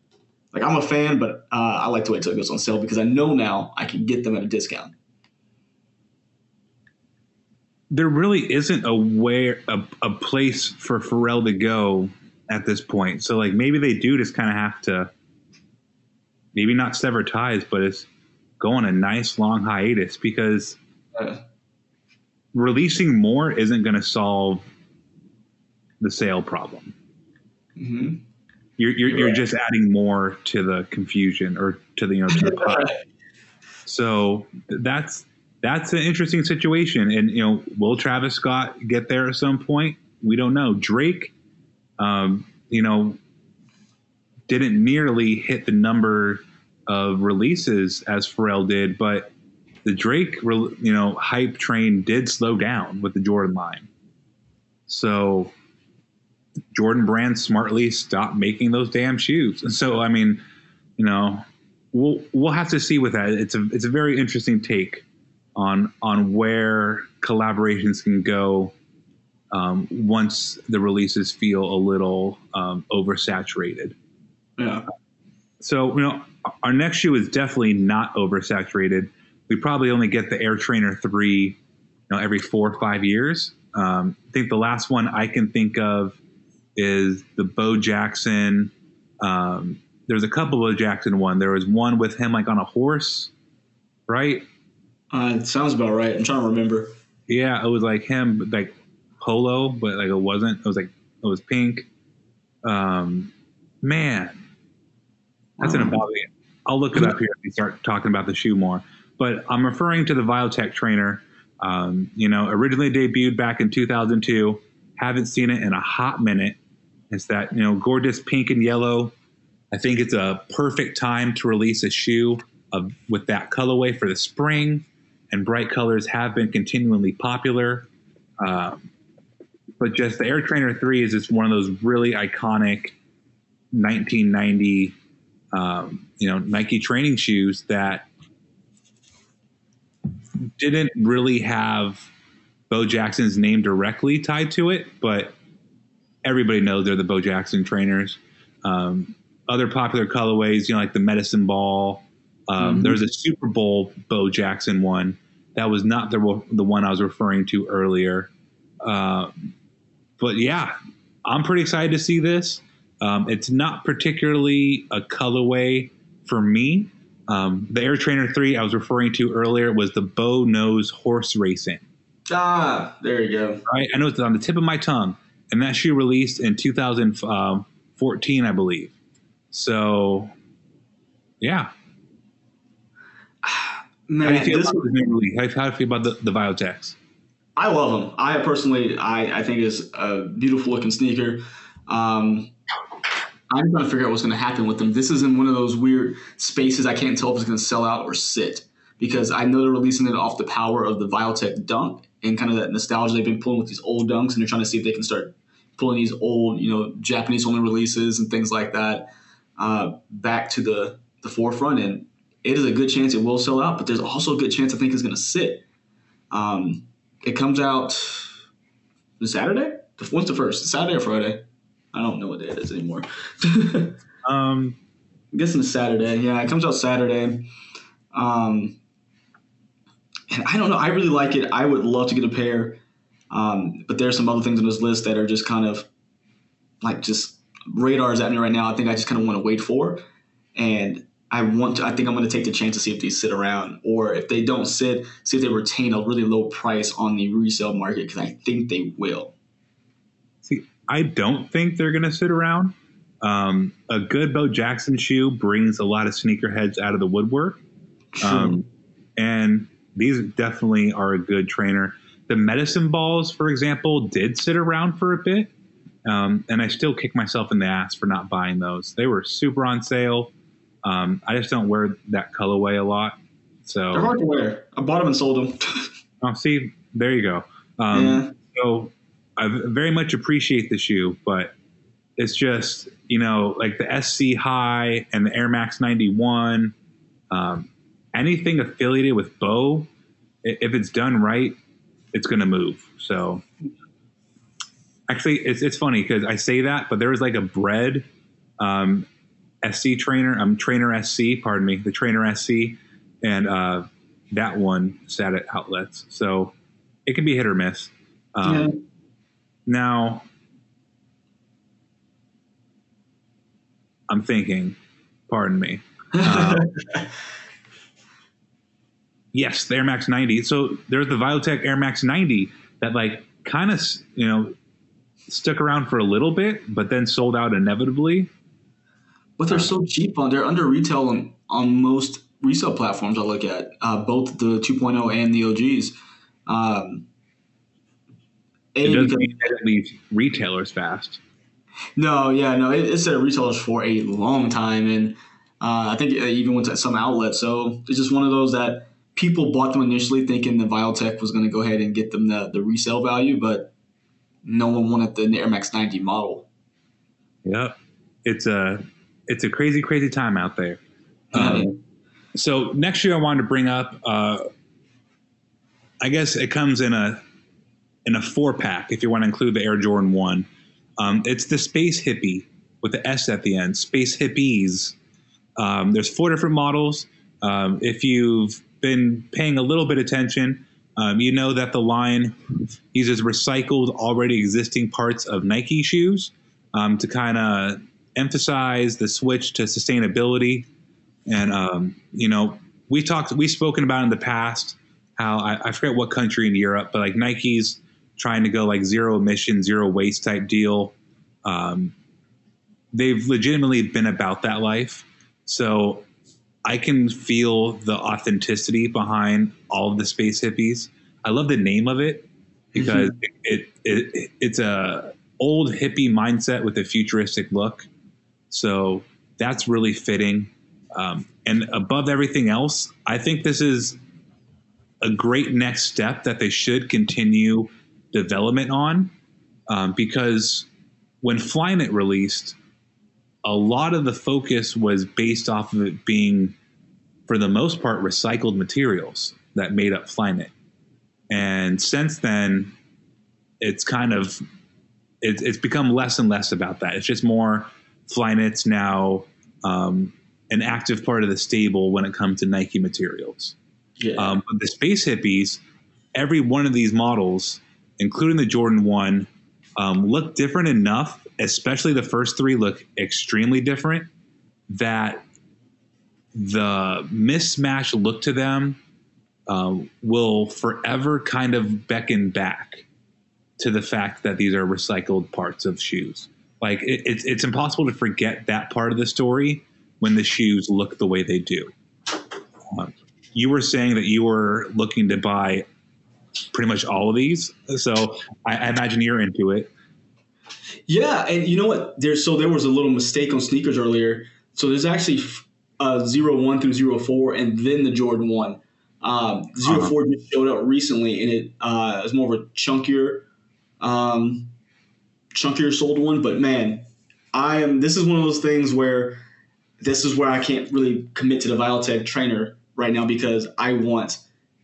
Like I'm a fan, but uh, I like to wait till it goes on sale because I know now I can get them at a discount. There really isn't a where a, a place for Pharrell to go at this point. So like maybe they do just kind of have to maybe not sever ties, but it's go on a nice long hiatus because Uh, releasing more isn't going to solve the sale problem. Mhm. You're you're, you're Right. just adding more to the confusion or to the you know to the pot. So that's that's an interesting situation. And you know, will Travis Scott get there at some point? We don't know. Drake, um, you know, didn't nearly hit the number of releases as Pharrell did, but the Drake, you know, hype train did slow down with the Jordan line. So Jordan Brand smartly stopped making those damn shoes. And so, I mean, you know, we'll we'll have to see with that. It's a it's a very interesting take on on where collaborations can go um, once the releases feel a little um, oversaturated. Yeah. So, you know, our next shoe is definitely not oversaturated. We probably only get the Air Trainer 3, you know, every four or five years. Um, I think the last one I can think of is the Bo Jackson. Um, there's a couple of Jackson one. There was one with him like on a horse, right? Uh, it sounds about right. I'm trying to remember. Yeah, it was like him, like polo, but like it wasn't. It was like it was pink. Um, man, that's an about. I'll look it up here and start talking about the shoe more. But I'm referring to the Viotech trainer. Um, you know, originally debuted back in 2002. Haven't seen it in a hot minute. It's that you know gorgeous pink and yellow. I think it's a perfect time to release a shoe of, with that colorway for the spring. And bright colors have been continually popular. Um, but just the Air Trainer 3 is just one of those really iconic 1990 um, you know Nike training shoes that didn't really have Bo Jackson's name directly tied to it, but everybody knows they're the Bo Jackson trainers. Um, other popular colorways, you know, like the Medicine Ball. Um, Mhm. There's a Super Bowl Bo Jackson one that was not the the one I was referring to earlier. Uh, but yeah, I'm pretty excited to see this. Um, it's not particularly a colorway for me. Um, the Air Trainer 3 I was referring to earlier was the Bo Knows Horse Racing. Ah, there you go. Right? I know it's on the tip of my tongue. And that shoe released in 2014, I believe. So, yeah. How do Man, you feel this, about the new? How, how do you feel about the, the Viotechs? I love them. I personally, I, I think is a beautiful looking sneaker. Um, I'm trying to figure out what's going to happen with them. This is in one of those weird spaces. I can't tell if it's going to sell out or sit because I know they're releasing it off the power of the Viotech Dunk and kind of that nostalgia they've been pulling with these old dunks, and they're trying to see if they can start pulling these old, you know, Japanese only releases and things like that uh, back to the the forefront. And it is a good chance it will sell out, but there's also a good chance I think it's going to sit. Um, it comes out Saturday. The- When's the first? Saturday or Friday? I don't know what day it is anymore. I'm Um, guessing it's Saturday. Yeah, it comes out Saturday. Um, and I don't know. I really like it. I would love to get a pair. Um, but there's some other things on this list that are just kind of like just radars at me right now. I think I just kind of want to wait for. And I want to, I think I'm going to take the chance to see if these sit around or if they don't sit, see if they retain a really low price on the resale market because I think they will. See, I don't think they're going to sit around. Um, a good Bo Jackson shoe brings a lot of sneakerheads out of the woodwork. Um, and these definitely are a good trainer. The medicine balls, for example, did sit around for a bit. Um, and I still kick myself in the ass for not buying those. They were super on sale. Um, I just don't wear that colorway a lot. So They're hard to wear. I bought them and sold them. Oh, see, there you go. Um, Yeah. So I very much appreciate the shoe, but it's just you know like the SC High and the Air Max 91. Um, anything affiliated with Bo, if it's done right, it's going to move. So actually, it's it's funny because I say that, but there was like a bread um, SC trainer, um, trainer SC, pardon me, the trainer SC, and uh, that one sat at outlets. So it can be hit or miss. Um, Yeah. Now, I'm thinking, pardon me. Um, yes, the Air Max 90. So there's the Viotech Air Max 90 that, like, kind of, you know, stuck around for a little bit, but then sold out inevitably. But they're so cheap on they're under retail on, on most resale platforms I look at, uh, both the 2.0 and the OGs. Um, It doesn't mean that it leaves retailers fast. no, yeah, no, it, it's at retailers for a long time, and uh, I think it even went to some outlets. So it's just one of those that people bought them initially thinking the Viotech was going to go ahead and get them the, the resale value, but no one wanted the Air Max 90 model. Yep. It's a it's a crazy, crazy time out there. Um, so next year, I wanted to bring up. Uh, I guess it comes in a in a four pack if you want to include the Air Jordan One. Um, it's the Space Hippie with the S at the end. Space Hippies. Um, there's four different models. Um, if you've been paying a little bit of attention, um, you know that the line uses recycled, already existing parts of Nike shoes um, to kind of emphasize the switch to sustainability. And um, you know, we talked, we've spoken about in the past how I, I forget what country in Europe, but like Nike's trying to go like zero emission, zero waste type deal. Um, they've legitimately been about that life. So I can feel the authenticity behind all of the space hippies. I love the name of it because mm-hmm. it, it, it it's a old hippie mindset with a futuristic look. So that's really fitting. Um, and above everything else, I think this is a great next step that they should continue development on um, because when Flyknit released, a lot of the focus was based off of it being, for the most part, recycled materials that made up Flyknit. And since then, it's kind of it, it's become less and less about that. It's just more Flyknit's now um, an active part of the stable when it comes to Nike materials. Yeah. Um, but the Space Hippies, every one of these models, including the Jordan One, um, look different enough. Especially the first three look extremely different. That the mismatch look to them um, will forever kind of beckon back to the fact that these are recycled parts of shoes. Like it, it's it's impossible to forget that part of the story when the shoes look the way they do. Um, you were saying that you were looking to buy pretty much all of these, so I, I imagine you're into it. Yeah, and you know what? There's so there was a little mistake on sneakers earlier. So there's actually uh, zero one through zero four, and then the Jordan one. Um, zero uh-huh. four just showed up recently, and it uh, is more of a chunkier um, chunkier sold one. But man, I am. This is one of those things where this is where I can't really commit to the Viotech trainer right now because I want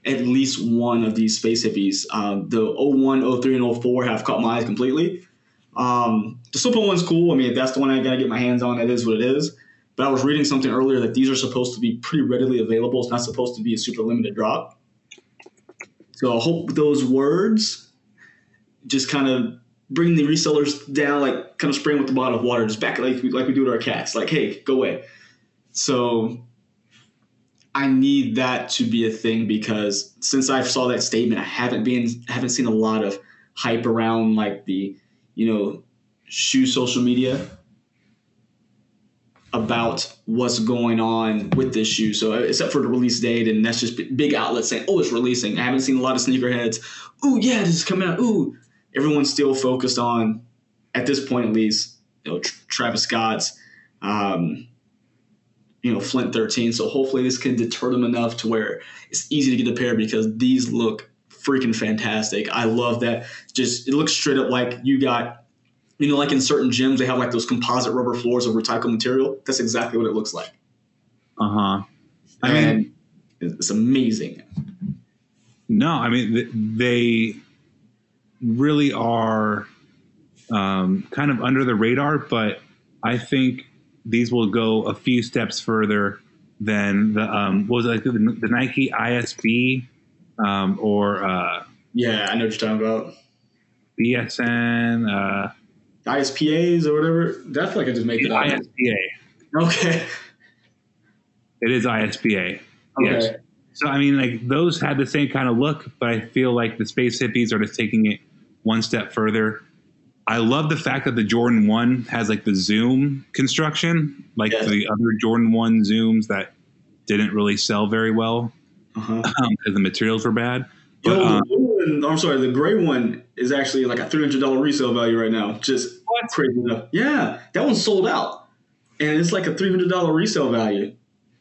at least one of these space hippies. Um, the 01, 03, and 04 have caught my eyes completely. Um, the Slip one's cool. I mean, that's the one I gotta get my hands on. That is what it is. But I was reading something earlier that these are supposed to be pretty readily available. It's not supposed to be a super limited drop. So I hope those words just kind of bring the resellers down, like kind of spraying with the bottle of water, just back like like we do to our cats. Like, hey, go away. So I need that to be a thing because since I saw that statement, I haven't been haven't seen a lot of hype around like the you know shoe social media about what's going on with this shoe. So except for the release date, and that's just big outlets saying, "Oh, it's releasing." I haven't seen a lot of sneakerheads. Oh yeah, this is coming out. Ooh, everyone's still focused on, at this point at least, you know, Travis Scott's, um, you know, Flint 13. So hopefully this can deter them enough to where it's easy to get a pair because these look freaking fantastic. I love that. Just it looks straight up like you got, you know, like in certain gyms they have like those composite rubber floors of recycled material. That's exactly what it looks like. Uh huh. I mean, it's amazing. No, I mean they really are um, kind of under the radar, but I think these will go a few steps further than the um, was it like the, the Nike ISB um, or uh, yeah, I know what you're talking about. BSN, uh, ISPAs or whatever. That's like I just make it ISPA. Okay. It is ISPA. Okay. Yes. So I mean, like those had the same kind of look, but I feel like the space hippies are just taking it one step further. I love the fact that the Jordan 1 has like the zoom construction, like yes. the other Jordan 1 zooms that didn't really sell very well uh-huh. um, the materials were bad. But, Yo, um, one, I'm sorry, the gray one is actually like a $300 resale value right now. Just what? crazy enough. Yeah, that one's sold out. And it's like a $300 resale value.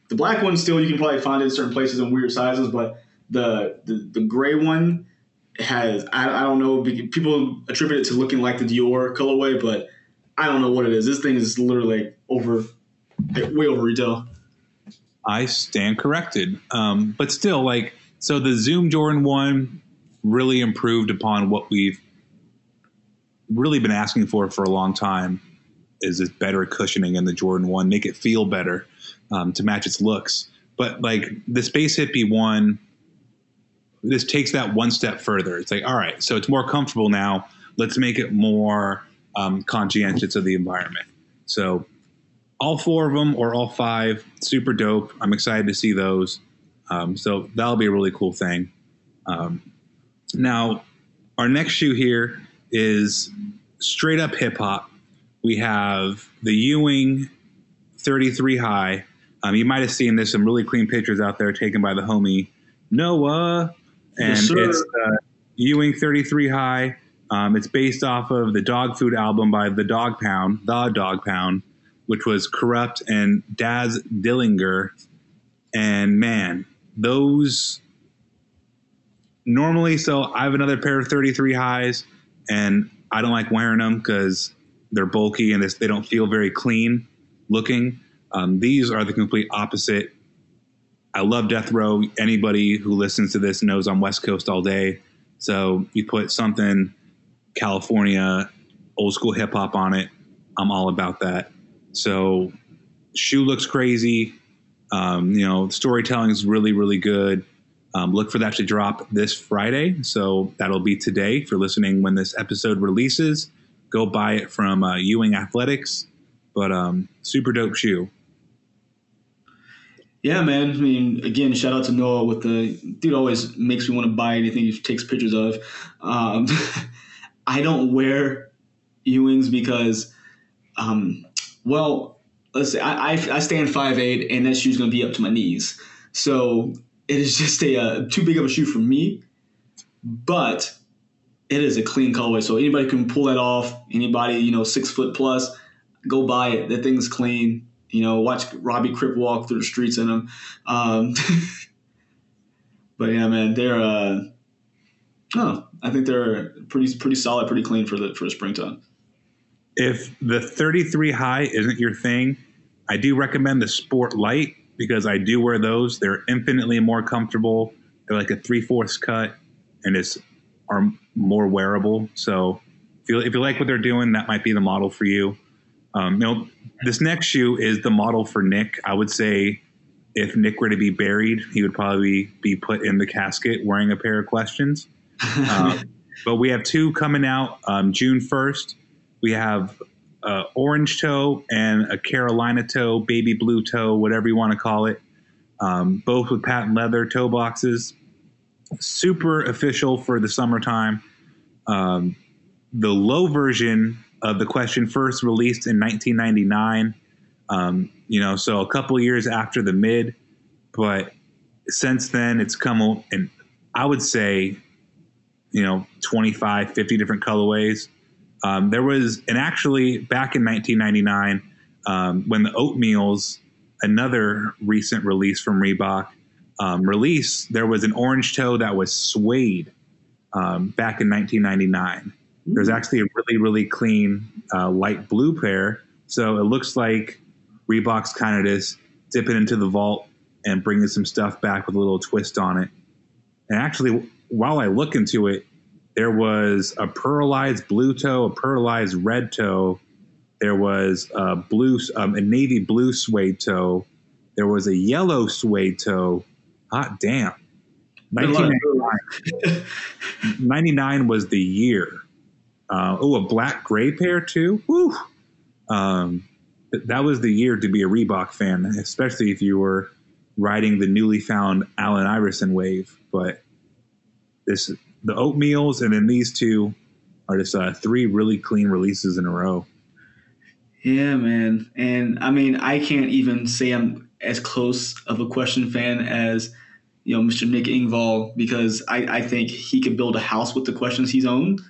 The black one still, you can probably find it in certain places in weird sizes, but the, the, the gray one has I, I don't know people attribute it to looking like the Dior colorway, but I don't know what it is. This thing is literally like over way over retail. I stand corrected. Um, but still, like, so the Zoom Jordan 1 really improved upon what we've really been asking for for a long time is this better cushioning in the Jordan 1, make it feel better um, to match its looks. But like the Space Hippie 1, this takes that one step further. It's like, all right, so it's more comfortable now. Let's make it more um, conscientious of the environment. So all four of them or all five, super dope. I'm excited to see those. Um, so that'll be a really cool thing. Um, now, our next shoe here is straight up hip hop. We have the Ewing 33 high. Um, you might have seen there's some really clean pictures out there taken by the homie Noah, and Yes, it's uh, Ewing 33 high. Um, it's based off of the Dogg Food album by the Dogg Pound, the Dogg Pound, which was Kurupt and Daz Dillinger. And man, those normally, so I have another pair of 33 highs, and I don't like wearing them because they're bulky and they don't feel very clean looking. Um, these are the complete opposite. I love Death Row. Anybody who listens to this knows I'm West Coast all day. So you put something California, old school hip hop on it. I'm all about that. So shoe looks crazy. Um, you know, storytelling is really, really good. Um, look for that to drop this Friday. So that'll be today. If you're listening when this episode releases, go buy it from uh, Ewing Athletics. But um, super dope shoe. Yeah, man. I mean, again, shout out to Noah with the dude. Always makes me want to buy anything he takes pictures of. Um, I don't wear Ewings because, um, well, let's say I, I, I stand five eight, and that shoe's gonna be up to my knees. So it is just a uh, too big of a shoe for me. But it is a clean colorway, so anybody can pull that off. Anybody, you know, six foot plus, go buy it. That thing's clean. You know, watch Robbie Crip walk through the streets in them. Um, but yeah, man, they're. Uh, oh, I think they're pretty pretty solid, pretty clean for the for the springtime. If the 33 high isn't your thing, I do recommend the Sport Lite because I do wear those. They're infinitely more comfortable. They're like a three fourths cut and it's are more wearable. So if you, if you like what they're doing, that might be the model for you. Um, you know, this next shoe is the model for Nick. I would say if Nick were to be buried, he would probably be put in the casket wearing a pair of questions. Um, but we have two coming out um, June 1st. We have uh, orange toe and a Carolina toe, baby blue toe, whatever you want to call it. Um, both with patent leather toe boxes. Super official for the summertime. Um, the low version of the question first released in 1999. Um, you know, so a couple years after the mid, but since then it's come and I would say, you know, 25, 50 different colorways. Um, there was, and actually back in 1999, um, when the Oatmeals, another recent release from Reebok, um, release, there was an orange toe that was suede um, back in 1999. There's actually a really, really clean uh, light blue pair. So it looks like Reebok's kind of just dipping into the vault and bringing some stuff back with a little twist on it. And actually, while I look into it, there was a pearlized blue toe, a pearlized red toe. There was a blue, um, a navy blue suede toe. There was a yellow suede toe. Hot damn. 1999 99 was the year. Uh, oh, a black gray pair too. Woo. Um, th- that was the year to be a Reebok fan, especially if you were riding the newly found Allen Iverson wave. But this, the oatmeals, and then these two are just uh, three really clean releases in a row. Yeah, man. And I mean, I can't even say I'm as close of a question fan as you know Mr. Nick Ingval because I, I think he could build a house with the questions he's owned.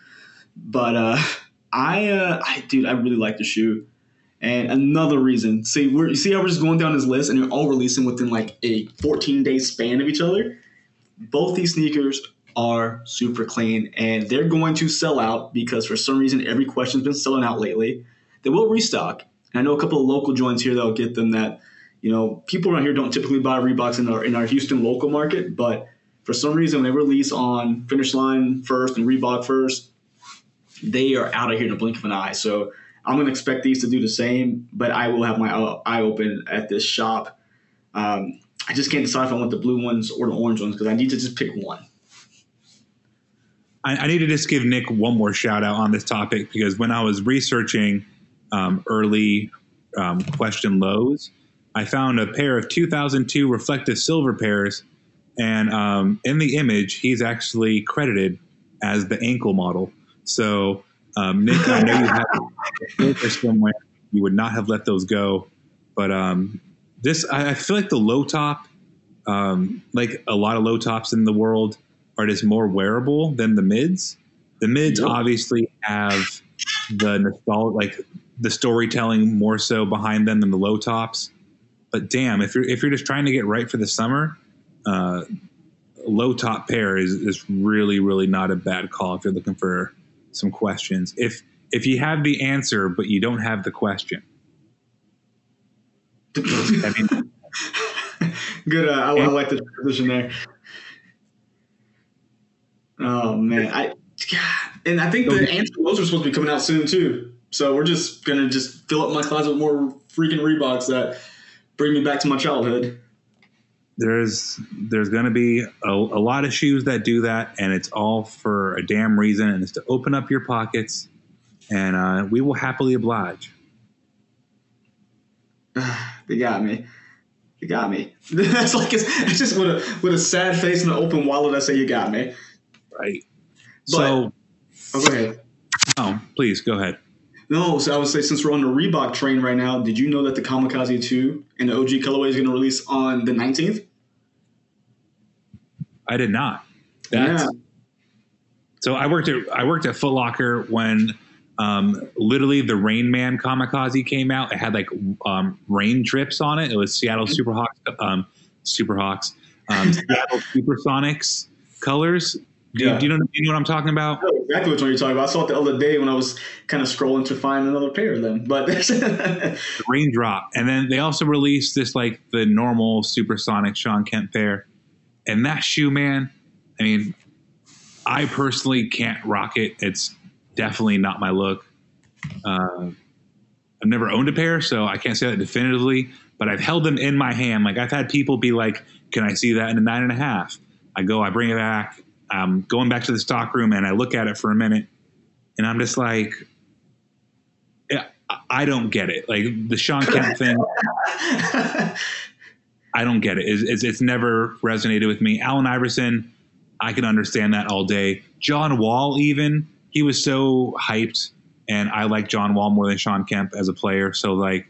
But uh, I, uh, I, dude, I really like the shoe. And another reason, see, we're you see how we're just going down this list, and they're all releasing within like a 14 day span of each other. Both these sneakers are super clean and they're going to sell out because for some reason every question's been selling out lately. They will restock. And I know a couple of local joints here that'll get them that, you know, people around here don't typically buy Reeboks in our in our Houston local market, but for some reason when they release on Finish Line first and Reebok first, they are out of here in a blink of an eye. So I'm going to expect these to do the same, but I will have my eye open at this shop. Um, I just can't decide if I want the blue ones or the orange ones because I need to just pick one. I, I, need to just give Nick one more shout out on this topic because when I was researching um, early um, question lows, I found a pair of 2002 reflective silver pairs, and um, in the image, he's actually credited as the ankle model. So, um, Nick, I know you have filter somewhere. You would not have let those go, but um, this I, I, feel like the low top, um, like a lot of low tops in the world, are just more wearable than the mids. The mids yep. obviously have the nostalgia, like the storytelling more so behind them than the low tops. But damn, if you're if you're just trying to get right for the summer, uh, low top pair is is really really not a bad call if you're looking for some questions. If if you have the answer but you don't have the question, I mean, good. Uh, I, I, like the transition there. Oh man, I and I think the answer those are supposed to be coming out soon too. So we're just gonna just fill up my closet with more freaking Reeboks that bring me back to my childhood. There's there's gonna be a, a lot of shoes that do that, and it's all for a damn reason, and it's to open up your pockets, and uh, we will happily oblige. they got me. You got me. That's like it's, it's, just with a with a sad face and an open wallet. I say you got me. Right. But, so, oh, go ahead. Oh, please go ahead. No, so I would say since we're on the Reebok train right now, did you know that the Kamikaze 2 and the OG colorway is going to release on the 19th? I did not. That's, yeah. So I worked at I worked at Foot Locker when um, literally the Rain Man Kamikaze came out. It had like um, rain drips on it. It was Seattle. Superhawks, um, Superhawks, um, Seattle Supersonics colors. Do, yeah. you, do, you know, do you know what I'm talking about? exactly what you're talking about. I saw it the other day when I was kind of scrolling to find another pair of them. But the raindrop, and then they also released this like the normal supersonic Shawn Kemp pair, and that shoe, man. I mean, I personally can't rock it. It's definitely not my look. Uh, I've never owned a pair, so I can't say that definitively. But I've held them in my hand. Like I've had people be like, "Can I see that in a nine and a half?" I go, I bring it back I'm going back to the stock room and I look at it for a minute and I'm just like, I don't get it. Like the Shawn Kemp thing, I don't get it. It's, it's, it's, never resonated with me. Allen Iverson, I can understand that all day. John Wall, even he was so hyped, and I like John Wall more than Shawn Kemp as a player. So like,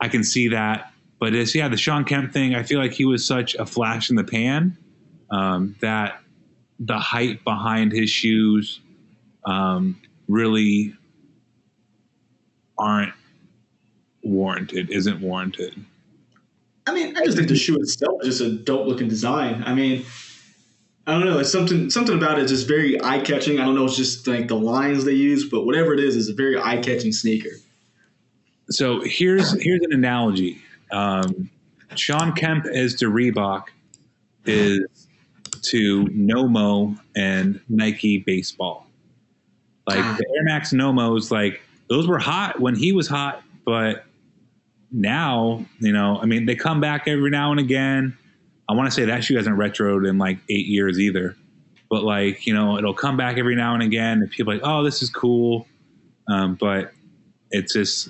I can see that. But it's yeah, the Shawn Kemp thing. I feel like he was such a flash in the pan um, that the height behind his shoes um, really aren't warranted, isn't warranted. I mean, I just think the shoe itself is just a dope looking design. I mean, I don't know. It's something something about it is just very eye catching. I don't know. It's just like the lines they use, but whatever it is, is a very eye catching sneaker. So here's here's an analogy. Um, Shawn Kemp as to Reebok is to Nomo and Nike baseball. Like ah. the Air Max Nomos, like those were hot when he was hot, but now, you know, I mean, they come back every now and again. I want to say that shoe hasn't retroed in like eight years either. But like, you know, it'll come back every now and again, and people like, oh, this is cool. Um, but it's just,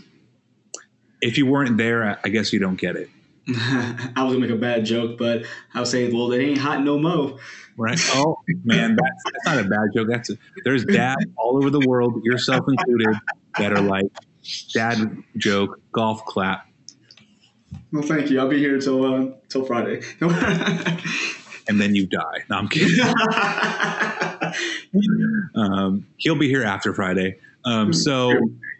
if you weren't there, I guess you don't get it. I was gonna make a bad joke, but I was saying, well, it ain't hot no mo. Right. Oh man, that's, that's not a bad joke. That's a, there's dads all over the world, yourself included, that are like dad joke, golf clap. Well, thank you. I'll be here till uh, till Friday. and then you die. No, I'm kidding. um, he'll be here after Friday. Um, so,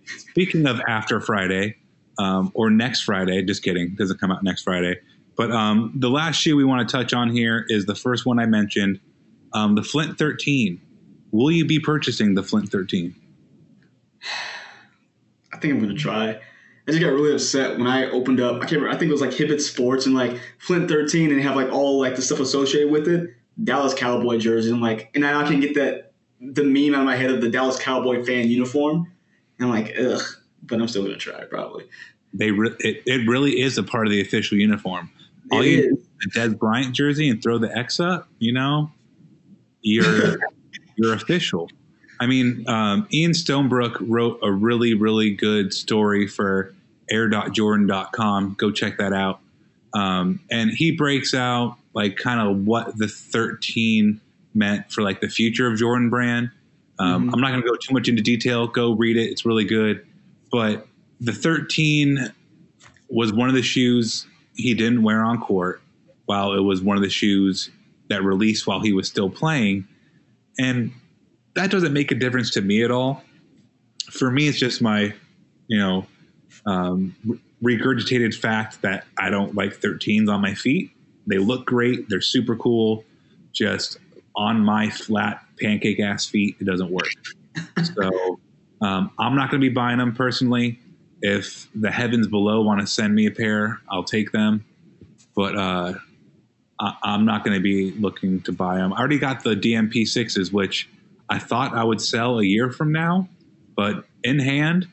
speaking of after Friday, um, or next Friday. Just kidding, doesn't come out next Friday. But um, the last shoe we want to touch on here is the first one I mentioned, Um, the Flint 13. Will you be purchasing the Flint 13? I think I'm gonna try. I just got really upset when I opened up. I can't remember. I think it was like Hibbett Sports and like Flint 13, and have like all like the stuff associated with it. Dallas Cowboy jersey. I'm like, and now I can get that the meme out of my head of the Dallas Cowboy fan uniform. And I'm like, ugh. But I'm still gonna try probably. They re- it, it really is a part of the official uniform. All It you is. the Dez Bryant jersey and throw the X up, you know, you're you're official. I mean, um, Ian Stonebrook wrote a really really good story for air.jordan.com. Go check that out. Um, and he breaks out like kind of what the 13 meant for like the future of Jordan brand. Um, I'm not going to go too much into detail. Go read it; it's really good. But the 13 was one of the shoes he didn't wear on court, while it was one of the shoes that released while he was still playing, and that doesn't make a difference to me at all. For me, it's just my, you know, um, regurgitated fact that I don't like 13s on my feet. They look great. They're super cool. Just on my flat pancake ass feet, it doesn't work. so um, I'm not going to be buying them personally. If the heavens below want to send me a pair, I'll take them. But uh, I- I'm not going to be looking to buy them. I already got the DMP sixes, which I thought I would sell a year from now, but in hand,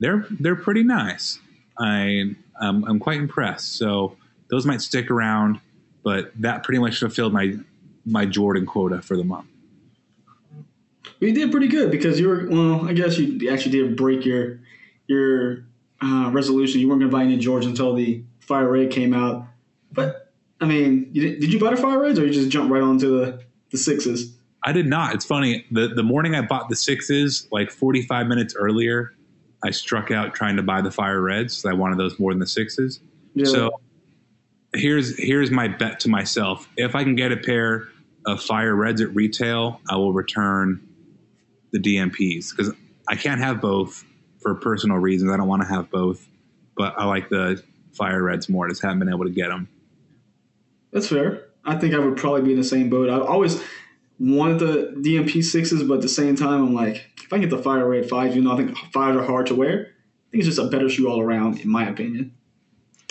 they're they're pretty nice. I um, I'm quite impressed. So those might stick around, but that pretty much fulfilled my my Jordan quota for the month. You did pretty good because you were well. I guess you actually did break your your uh, resolution. You weren't going to buy any George until the Fire Red came out. But I mean, you did, did you buy the Fire Reds or you just jumped right onto the the sixes? I did not. It's funny. The the morning I bought the sixes, like 45 minutes earlier, I struck out trying to buy the fire reds. I wanted those more than the sixes. Yeah. So here's here's my bet to myself. If I can get a pair of fire reds at retail, I will return the DMPs because I can't have both for personal reasons. I don't want to have both, but I like the fire reds more. I just haven't been able to get them. That's fair. I think I would probably be in the same boat. I've always wanted the DMP sixes, but at the same time, I'm like, if I get the Fire Red fives, you know, I think fives are hard to wear. I think it's just a better shoe all around, in my opinion.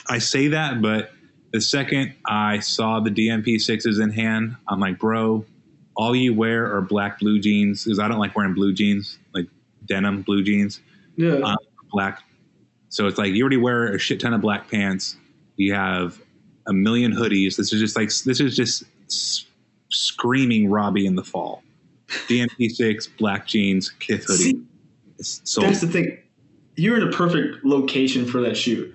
I say that, but the second I saw the DMP sixes in hand, I'm like, bro, all you wear are black blue jeans because I don't like wearing blue jeans, like denim blue jeans, Yeah. uh, black. So it's like you already wear a shit ton of black pants. You have a million hoodies. This is just like this is just screaming Robbie in the fall. DMP six, black jeans, Kith hoodie. See, sold. That's the thing. You're in a perfect location for that shoe.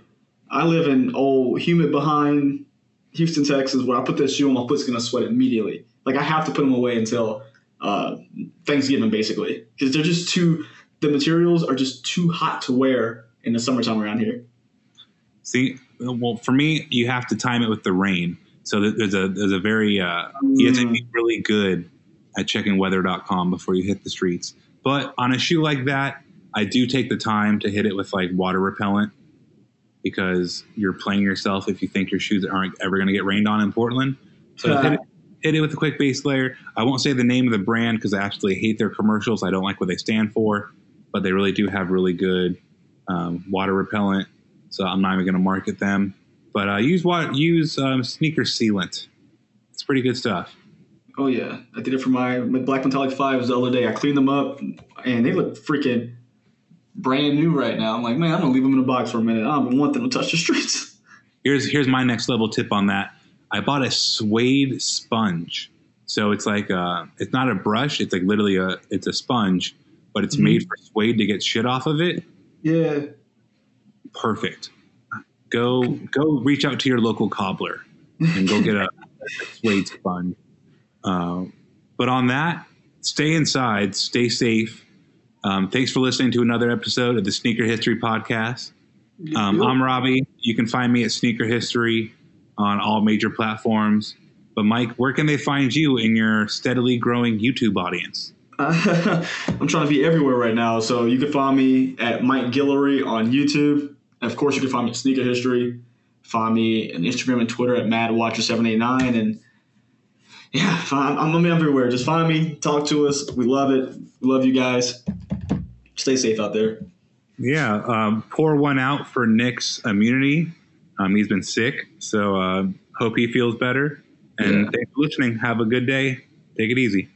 I live in old humid behind Houston, Texas, where I put that shoe on, my foot's gonna sweat immediately. Like I have to put them away until uh, Thanksgiving, basically, because they're just too. The materials are just too hot to wear in the summertime around here. See, well, for me, you have to time it with the rain. So there's a there's a very uh, you have to be really good at checking weather.com before you hit the streets. But on a shoe like that, I do take the time to hit it with like water repellent because you're playing yourself if you think your shoes aren't ever going to get rained on in Portland. So hit, it, hit it with a quick base layer. I won't say the name of the brand because I actually hate their commercials. I don't like what they stand for, but they really do have really good um, water repellent. So I'm not even going to market them. But uh, use what use um, sneaker sealant. It's pretty good stuff. Oh yeah, I did it for my, my black metallic fives the other day. I cleaned them up, and they look freaking brand new right now. I'm like, man, I'm gonna leave them in a box for a minute. I don't want them to touch the streets. Here's here's my next level tip on that. I bought a suede sponge. So it's like uh it's not a brush, it's like literally a it's a sponge, but it's made for suede to get shit off of it. Yeah, Perfect. Go go reach out to your local cobbler and go get a, suede sponge. Uh, but on that, stay inside, stay safe. Um, thanks for listening to another episode of the Sneaker History Podcast. Um, I'm Robbie. You can find me at Sneaker History on all major platforms. But Mike, where can they find you in your steadily growing YouTube audience? I'm trying to be everywhere right now. So you can find me at Mike Guillory on YouTube. And of course, you can find me at Sneaker History. Find me on Instagram and Twitter at MadWatcher789. And Yeah, I'm, I'm everywhere. Just find me, talk to us. We love it. We love you guys. Stay safe out there. Yeah, um, pour one out for Nick's immunity. Um, he's been sick, so uh, hope he feels better. And Yeah. thanks for listening. Have a good day. Take it easy.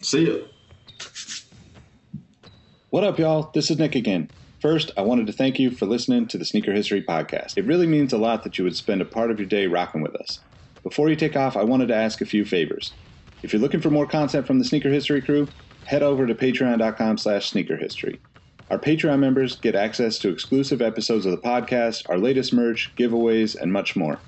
See you. What up, y'all? This is Nick again. First, I wanted to thank you for listening to the Sneaker History Podcast. It really means a lot that you would spend a part of your day rocking with us. Before you take off, I wanted to ask a few favors. If you're looking for more content from the Sneaker History crew, head over to patreon.com slash sneaker history. Our Patreon members get access to exclusive episodes of the podcast, our latest merch, giveaways, and much more.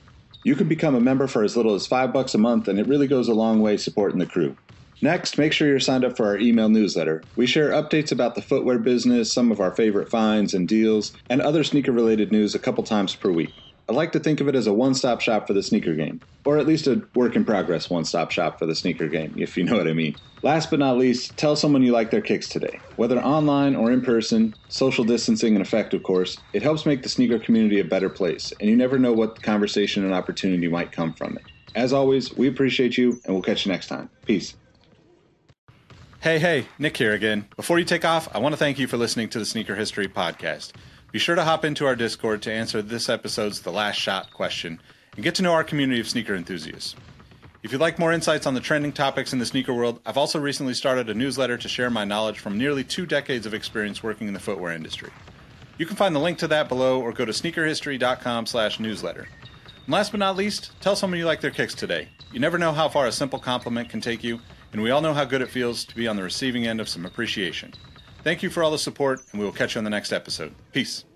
You can become a member for as little as five bucks a month, and it really goes a long way supporting the crew. Next, make sure you're signed up for our email newsletter. We share updates about the footwear business, some of our favorite finds and deals, and other sneaker related news a couple times per week. I like to think of it as a one stop shop for the sneaker game, or at least a work in progress one stop shop for the sneaker game, if you know what I mean. Last but not least, tell someone you like their kicks today. Whether online or in person, social distancing in effect, of course, it helps make the sneaker community a better place, and you never know what conversation and opportunity might come from it. As always, we appreciate you, and we'll catch you next time. Peace. Hey, hey, Nick here again. Before you take off, I want to thank you for listening to the Sneaker History Podcast. Be sure to hop into our Discord to answer this episode's The Last Shot question and get to know our community of sneaker enthusiasts. If you'd like more insights on the trending topics in the sneaker world, I've also recently started a newsletter to share my knowledge from nearly two decades of experience working in the footwear industry. You can find the link to that below or go to sneakerhistory.com slash newsletter. And last but not least, tell someone you like their kicks today. You never know how far a simple compliment can take you, and we all know how good it feels to be on the receiving end of some appreciation. Thank you for all the support, and we will catch you on the next episode. Peace.